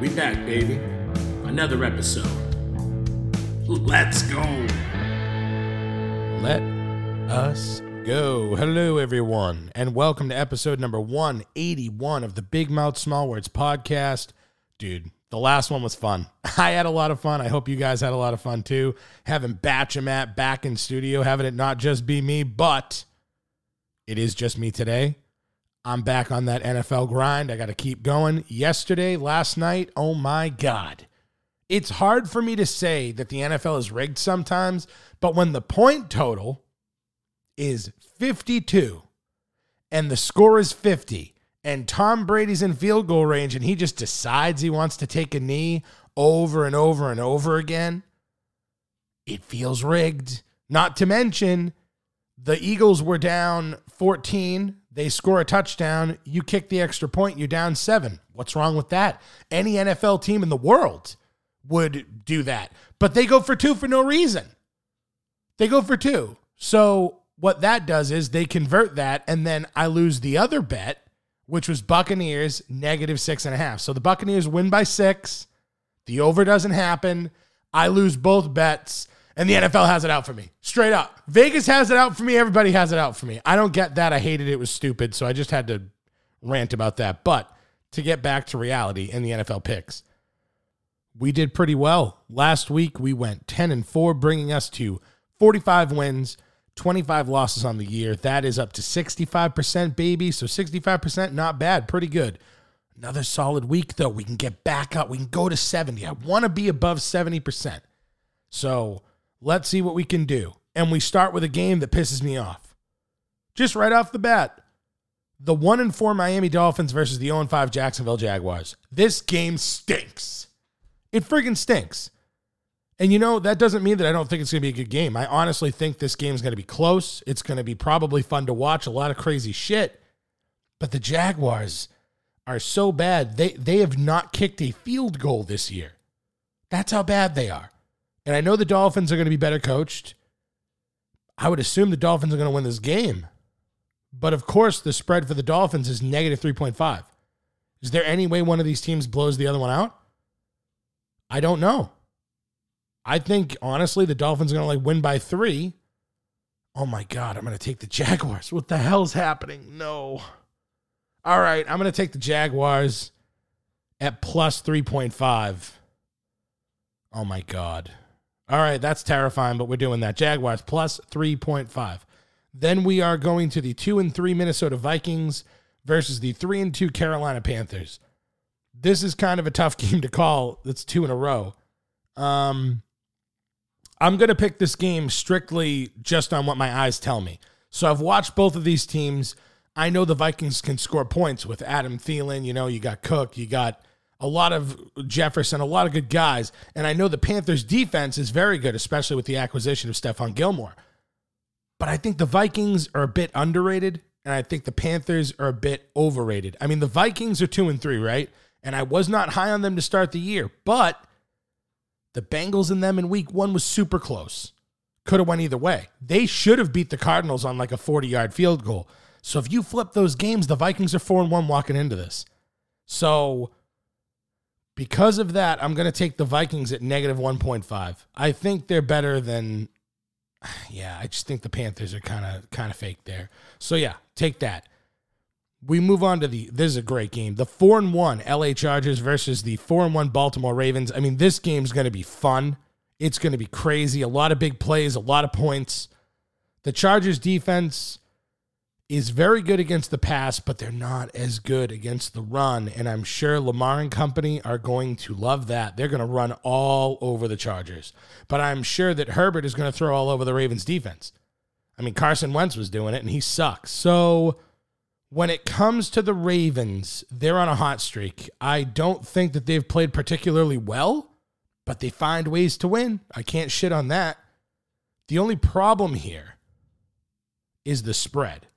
We back, baby. Another episode. Let's go. Let us go. Hello, everyone, and welcome to episode number 181 of the Big Mouth Small Words podcast. Dude, the last one was fun. I had a lot of fun. I hope you guys had a lot of fun too. Having Batchamat back in studio, having it not just be me, but it is just me today. I'm back on that NFL grind. I got to keep going. Yesterday, last night, oh my God. It's hard for me to say that the NFL is rigged sometimes, but when the point total is 52 and the score is 50 and Tom Brady's in field goal range and he just decides he wants to take a knee over and over and over again, it feels rigged. Not to mention, the Eagles were down 14. They score a touchdown. You kick the extra point, you're down seven. What's wrong with that? Any NFL team in the world would do that, but they go for two for no reason. They go for two. So, what that does is they convert that, and then I lose the other bet, which was Buccaneers negative six and a half. So, the Buccaneers win by six. The over doesn't happen. I lose both bets, and the NFL has it out for me. Straight up. Vegas has it out for me. Everybody has it out for me. I don't get that. I hated it. It was stupid. So I just had to rant about that. But to get back to reality in the NFL picks, we did pretty well. Last week, we went 10 and 4, bringing us to 45 wins, 25 losses on the year. That is up to 65%, baby. So 65%, not bad. Pretty good. Another solid week, though. We can get back up. We can go to 70. I want to be above 70%. So let's see what we can do. And we start with a game that pisses me off. Just right off the bat. The 1 and 4 Miami Dolphins versus the 0 and 5 Jacksonville Jaguars. This game stinks. It friggin' stinks. And you know, that doesn't mean that I don't think it's going to be a good game. I honestly think this game's going to be close. It's going to be probably fun to watch, a lot of crazy shit. But the Jaguars are so bad. They they have not kicked a field goal this year. That's how bad they are. And I know the Dolphins are going to be better coached. I would assume the Dolphins are going to win this game. But of course, the spread for the Dolphins is negative 3.5. Is there any way one of these teams blows the other one out? I don't know. I think honestly the Dolphins are going to like win by 3. Oh my god, I'm going to take the Jaguars. What the hell's happening? No. All right, I'm going to take the Jaguars at plus 3.5. Oh my god. All right, that's terrifying, but we're doing that. Jaguars plus 3.5. Then we are going to the 2 and 3 Minnesota Vikings versus the 3 and 2 Carolina Panthers. This is kind of a tough game to call. It's two in a row. Um I'm going to pick this game strictly just on what my eyes tell me. So I've watched both of these teams. I know the Vikings can score points with Adam Thielen. You know, you got Cook, you got a lot of Jefferson, a lot of good guys. And I know the Panthers' defense is very good, especially with the acquisition of Stephon Gilmore. But I think the Vikings are a bit underrated, and I think the Panthers are a bit overrated. I mean, the Vikings are two and three, right? And I was not high on them to start the year, but the Bengals and them in week one was super close. Could have went either way. They should have beat the Cardinals on like a 40 yard field goal. So if you flip those games, the Vikings are four and one walking into this. So because of that, I'm going to take the Vikings at negative 1.5. I think they're better than yeah, I just think the Panthers are kind of kind of fake there. So yeah, take that. We move on to the this is a great game. The 4 and 1 LA Chargers versus the 4 and 1 Baltimore Ravens. I mean, this game's going to be fun. It's going to be crazy. A lot of big plays, a lot of points. The Chargers defense is very good against the pass, but they're not as good against the run. And I'm sure Lamar and company are going to love that. They're going to run all over the Chargers. But I'm sure that Herbert is going to throw all over the Ravens defense. I mean, Carson Wentz was doing it and he sucks. So When it comes to the Ravens, they're on a hot streak. I don't think that they've played particularly well, but they find ways to win. I can't shit on that. The only problem here is the spread.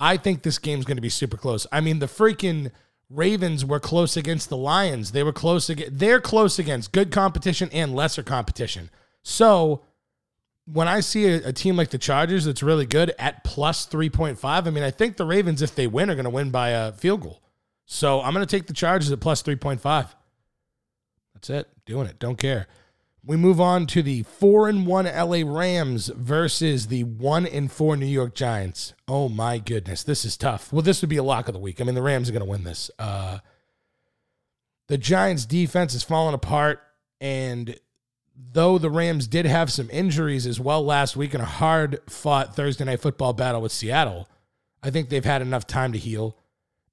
I think this game's going to be super close. I mean, the freaking Ravens were close against the Lions. They were close against they're close against good competition and lesser competition. So, when I see a, a, team like the Chargers that's really good at plus 3.5, I mean, I think the Ravens, if they win, are going to win by a field goal. So I'm going to take the Chargers at plus 3.5. That's it. Doing it. Don't care. We move on to the 4 and 1 LA Rams versus the 1 and 4 New York Giants. Oh my goodness. This is tough. Well, this would be a lock of the week. I mean, the Rams are going to win this. Uh, the Giants defense is falling apart and though the Rams did have some injuries as well last week in a hard fought Thursday night football battle with Seattle, I think they've had enough time to heal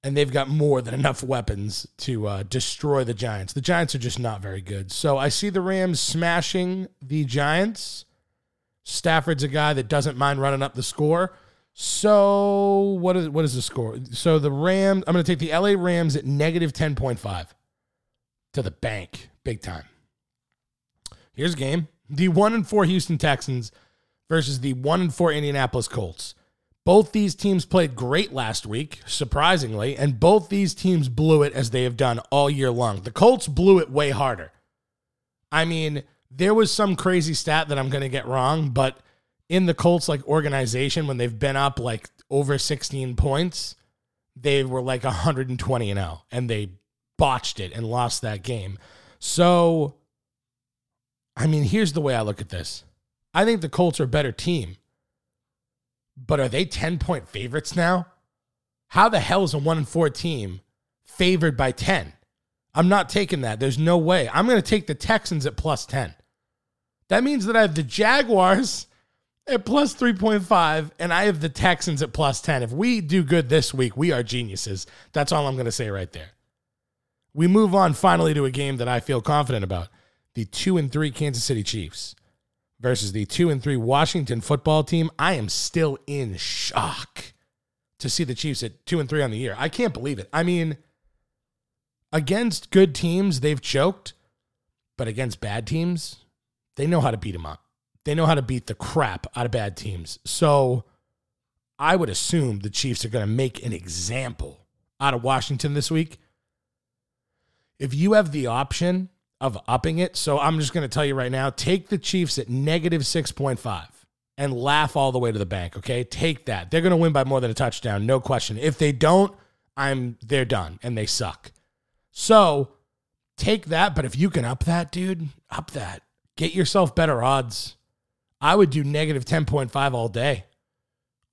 and they've got more than enough weapons to uh, destroy the Giants. The Giants are just not very good. So I see the Rams smashing the Giants. Stafford's a guy that doesn't mind running up the score. So what is what is the score? So the Rams, I'm going to take the LA Rams at negative 10.5 to the bank, big time. Here's a game. The 1 and 4 Houston Texans versus the 1 and 4 Indianapolis Colts. Both these teams played great last week, surprisingly, and both these teams blew it as they have done all year long. The Colts blew it way harder. I mean, there was some crazy stat that I'm going to get wrong, but in the Colts like organization when they've been up like over 16 points, they were like 120 and 0 and they botched it and lost that game. So I mean, here's the way I look at this. I think the Colts are a better team. But are they 10 point favorites now? How the hell is a 1 and 4 team favored by 10? I'm not taking that. There's no way. I'm going to take the Texans at plus 10. That means that I have the Jaguars at plus 3.5 and I have the Texans at plus 10. If we do good this week, we are geniuses. That's all I'm going to say right there. We move on finally to a game that I feel confident about the 2 and 3 Kansas City Chiefs versus the 2 and 3 Washington football team. I am still in shock to see the Chiefs at 2 and 3 on the year. I can't believe it. I mean, against good teams, they've choked, but against bad teams, they know how to beat them up. They know how to beat the crap out of bad teams. So I would assume the Chiefs are going to make an example out of Washington this week. If you have the option of upping it. So I'm just going to tell you right now take the Chiefs at negative 6.5 and laugh all the way to the bank, okay? Take that. They're going to win by more than a touchdown, no question. If they don't, I'm they're done and they suck. So, take that, but if you can up that, dude, up that. Get yourself better odds. I would do negative 10.5 all day.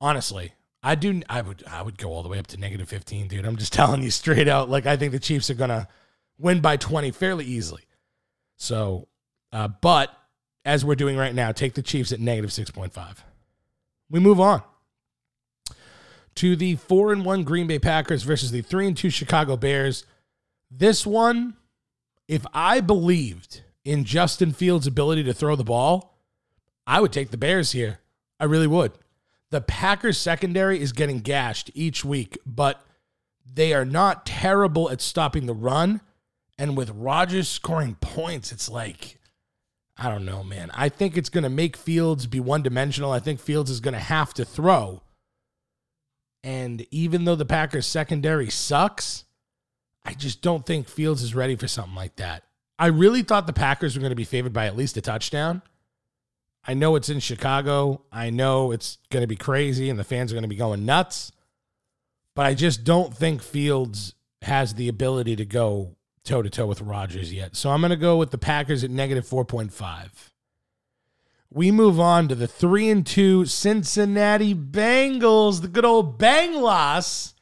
Honestly. I do I would I would go all the way up to negative 15, dude. I'm just telling you straight out like I think the Chiefs are going to win by 20 fairly easily. So, uh, but as we're doing right now, take the Chiefs at negative 6.5. We move on to the 4 and 1 Green Bay Packers versus the 3 and 2 Chicago Bears. This one, if I believed in Justin Fields' ability to throw the ball, I would take the Bears here. I really would. The Packers secondary is getting gashed each week, but they are not terrible at stopping the run. And with Rodgers scoring points, it's like, I don't know, man. I think it's going to make Fields be one dimensional. I think Fields is going to have to throw. And even though the Packers secondary sucks, I just don't think Fields is ready for something like that. I really thought the Packers were going to be favored by at least a touchdown. I know it's in Chicago. I know it's going to be crazy and the fans are going to be going nuts. But I just don't think Fields has the ability to go toe to toe with Rodgers yet. So I'm going to go with the Packers at negative 4.5. We move on to the 3 and 2 Cincinnati Bengals, the good old Bang loss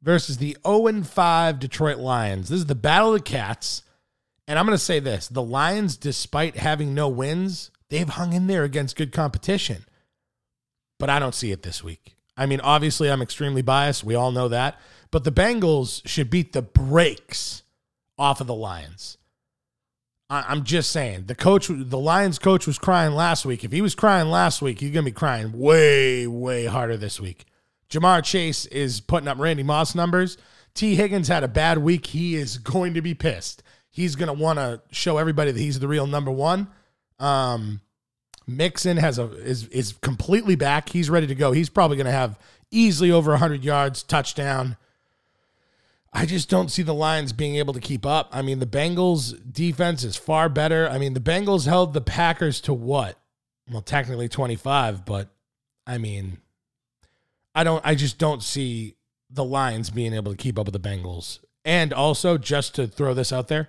versus the 0 and 5 Detroit Lions. This is the battle of the cats. And I'm going to say this, the Lions despite having no wins, they've hung in there against good competition. But I don't see it this week. I mean, obviously I'm extremely biased, we all know that, but the Bengals should beat the brakes off of the Lions. I, am just saying the coach, the Lions coach was crying last week. If he was crying last week, he's gonna be crying way, way harder this week. Ja'Marr Chase is putting up Randy Moss numbers. Tee Higgins had a bad week. He is going to be pissed. He's going to want to show everybody that he's the real number one. Um, Mixon has a is is completely back. He's ready to go. He's probably going to have easily over 100 yards, touchdown. I just don't see the Lions being able to keep up. I mean, the Bengals defense is far better. I mean, the Bengals held the Packers to what? Well, technically 25, but I mean, I don't I just don't see the Lions being able to keep up with the Bengals. And also, just to throw this out there,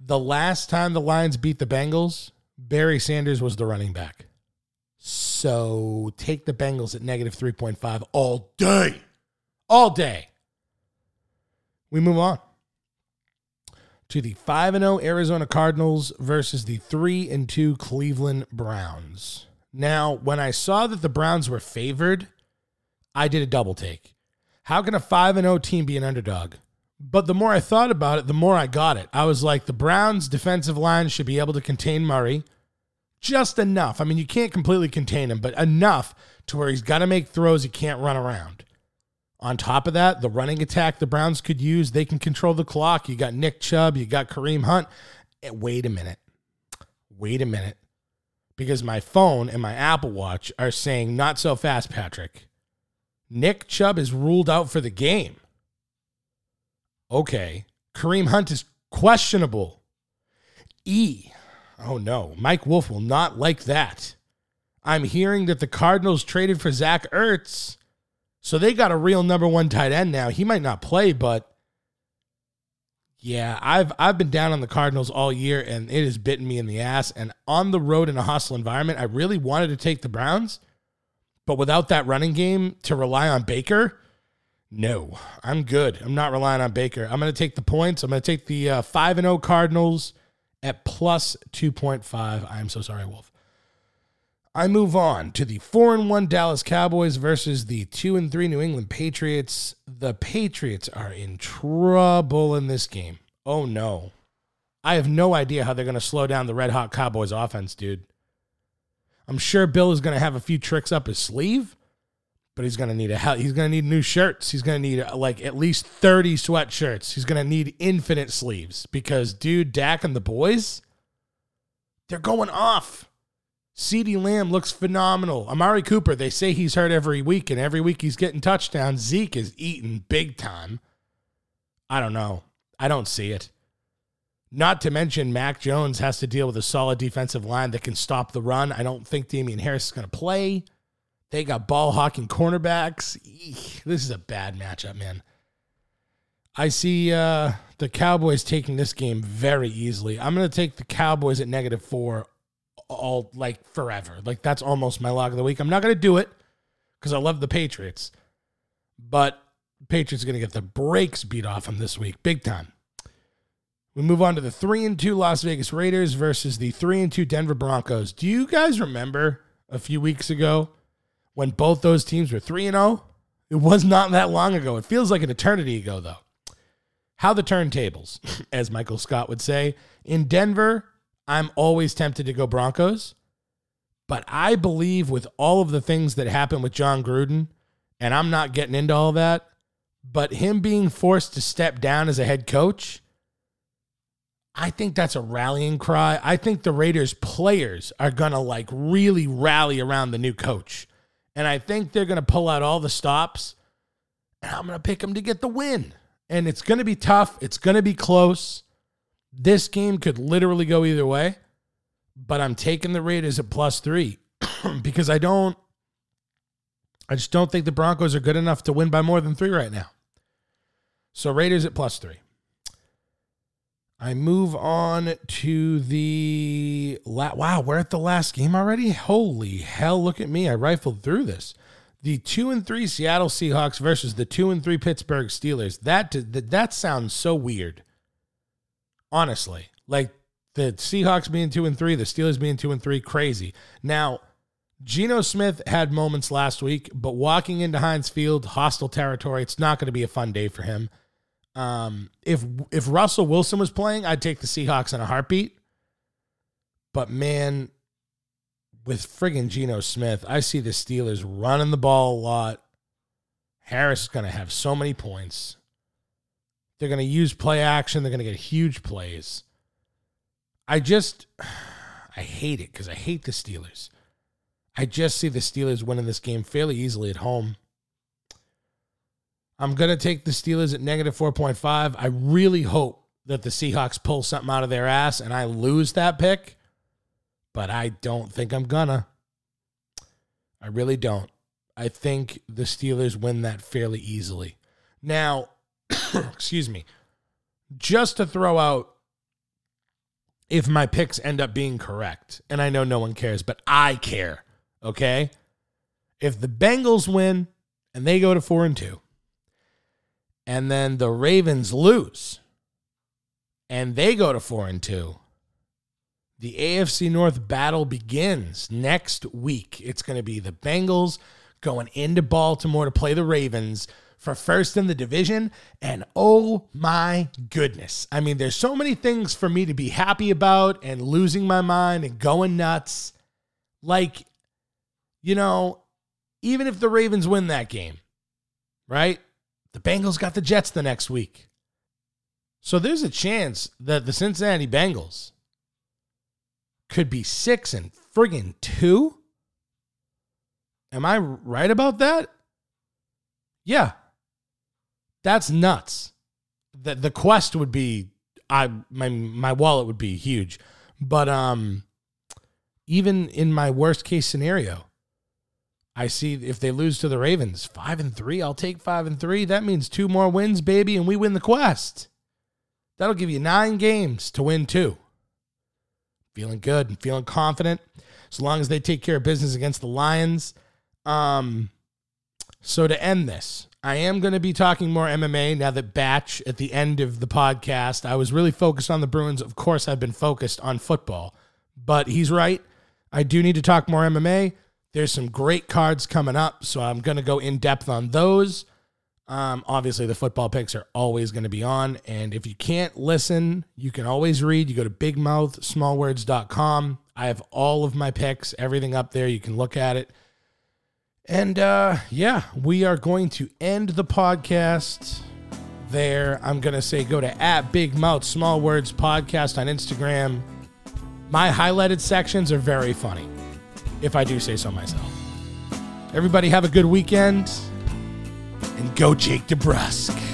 the last time the Lions beat the Bengals, Barry Sanders was the running back. So take the Bengals at negative 3.5 all day. All day. We move on to the 5 and 0 Arizona Cardinals versus the 3 and 2 Cleveland Browns. Now, when I saw that the Browns were favored, I did a double take. How can a 5 and 0 team be an underdog? But the more I thought about it, the more I got it. I was like, the Browns' defensive line should be able to contain Murray just enough. I mean, you can't completely contain him, but enough to where he's got to make throws he can't run around. On top of that, the running attack the Browns could use, they can control the clock. You got Nick Chubb, you got Kareem Hunt. And wait a minute. Wait a minute. Because my phone and my Apple Watch are saying, not so fast, Patrick. Nick Chubb is ruled out for the game. Okay. Kareem Hunt is questionable. E. Oh no. Mike Wolf will not like that. I'm hearing that the Cardinals traded for Zach Ertz. So they got a real number one tight end now. He might not play, but yeah, I've I've been down on the Cardinals all year and it has bitten me in the ass. And on the road in a hostile environment, I really wanted to take the Browns. But without that running game to rely on Baker, no, I'm good. I'm not relying on Baker. I'm going to take the points. I'm going to take the uh, 5 and 0 Cardinals at plus 2.5. I'm so sorry, Wolf. I move on to the 4 and 1 Dallas Cowboys versus the 2 and 3 New England Patriots. The Patriots are in trouble in this game. Oh no. I have no idea how they're going to slow down the Red Hot Cowboys offense, dude. I'm sure Bill is going to have a few tricks up his sleeve, but he's going to need a hell. He's going to need new shirts. He's going to need uh, like at least 30 sweatshirts. He's going to need infinite sleeves because, dude, Dak and the boys, they're going off. CeeDee Lamb looks phenomenal. Amari Cooper, they say he's hurt every week, and every week he's getting touchdowns. Zeke is eating big time. I don't know. I don't see it. Not to mention, Mac Jones has to deal with a solid defensive line that can stop the run. I don't think Damien Harris is going to play. They got ball hawking cornerbacks. Eek, this is a bad matchup, man. I see uh, the Cowboys taking this game very easily. I'm going to take the Cowboys at negative four all like forever. Like that's almost my lock of the week. I'm not going to do it because I love the Patriots, but Patriots are going to get the brakes beat off them this week, big time. We move on to the three and two Las Vegas Raiders versus the three and two Denver Broncos. Do you guys remember a few weeks ago when both those teams were three and zero? It was not that long ago. It feels like an eternity ago, though. How the turntables, as Michael Scott would say. In Denver, I'm always tempted to go Broncos, but I believe with all of the things that happened with Jon Gruden, and I'm not getting into all that, but him being forced to step down as a head coach I think that's a rallying cry. I think the Raiders players are going to like really rally around the new coach. And I think they're going to pull out all the stops. And I'm going to pick them to get the win. And it's going to be tough. It's going to be close. This game could literally go either way. But I'm taking the Raiders at plus three because I don't, I just don't think the Broncos are good enough to win by more than three right now. So Raiders at plus three. I move on to the la- wow. We're at the last game already. Holy hell! Look at me. I rifled through this. The two and three Seattle Seahawks versus the two and three Pittsburgh Steelers. That that, that sounds so weird. Honestly, like the Seahawks being two and three, the Steelers being two and three, crazy. Now, Geno Smith had moments last week, but walking into Heinz Field, hostile territory, it's not going to be a fun day for him. Um, if if Russell Wilson was playing, I'd take the Seahawks in a heartbeat. But man, with friggin' Geno Smith, I see the Steelers running the ball a lot. Harris is going to have so many points. They're going to use play action. They're going to get huge plays. I just, I hate it because I hate the Steelers. I just see the Steelers winning this game fairly easily at home. I'm going to take the Steelers at negative 4.5. I really hope that the Seahawks pull something out of their ass and I lose that pick, but I don't think I'm gonna. I really don't. I think the Steelers win that fairly easily. Now, excuse me, just to throw out if my picks end up being correct, and I know no one cares, but I care, okay? If the Bengals win and they go to 4 and 2, and then the Ravens lose and they go to 4 and 2, the AFC North battle begins next week. It's going to be the Bengals going into Baltimore to play the Ravens for first in the division. And oh my goodness. I mean, there's so many things for me to be happy about and losing my mind and going nuts. Like, you know, even if the Ravens win that game, right? The Bengals got the Jets the next week. So there's a chance that the Cincinnati Bengals could be six and friggin' two. Am I right about that? Yeah. That's nuts. The the quest would be I my my wallet would be huge. But um even in my worst case scenario, I see if they lose to the Ravens, 5 and 3, I'll take 5 and 3. That means two more wins, baby, and we win the quest. That'll give you 9 games to win two. Feeling good and feeling confident as long as they take care of business against the Lions. Um, so to end this, I am going to be talking more MMA now that Batch at the end of the podcast. I was really focused on the Bruins. Of course, I've been focused on football, but he's right. I do need to talk more MMA. There's some great cards coming up, so I'm going to go in depth on those. Um, obviously, the football picks are always going to be on. And if you can't listen, you can always read. You go to bigmouthsmallwords.com. I have all of my picks, everything up there. You can look at it. And uh, yeah, we are going to end the podcast there. I'm going to say go to at Big Mouth Small Words Podcast on Instagram. My highlighted sections are very funny, if I do say so myself. Everybody have a good weekend and go Jake DeBrusk.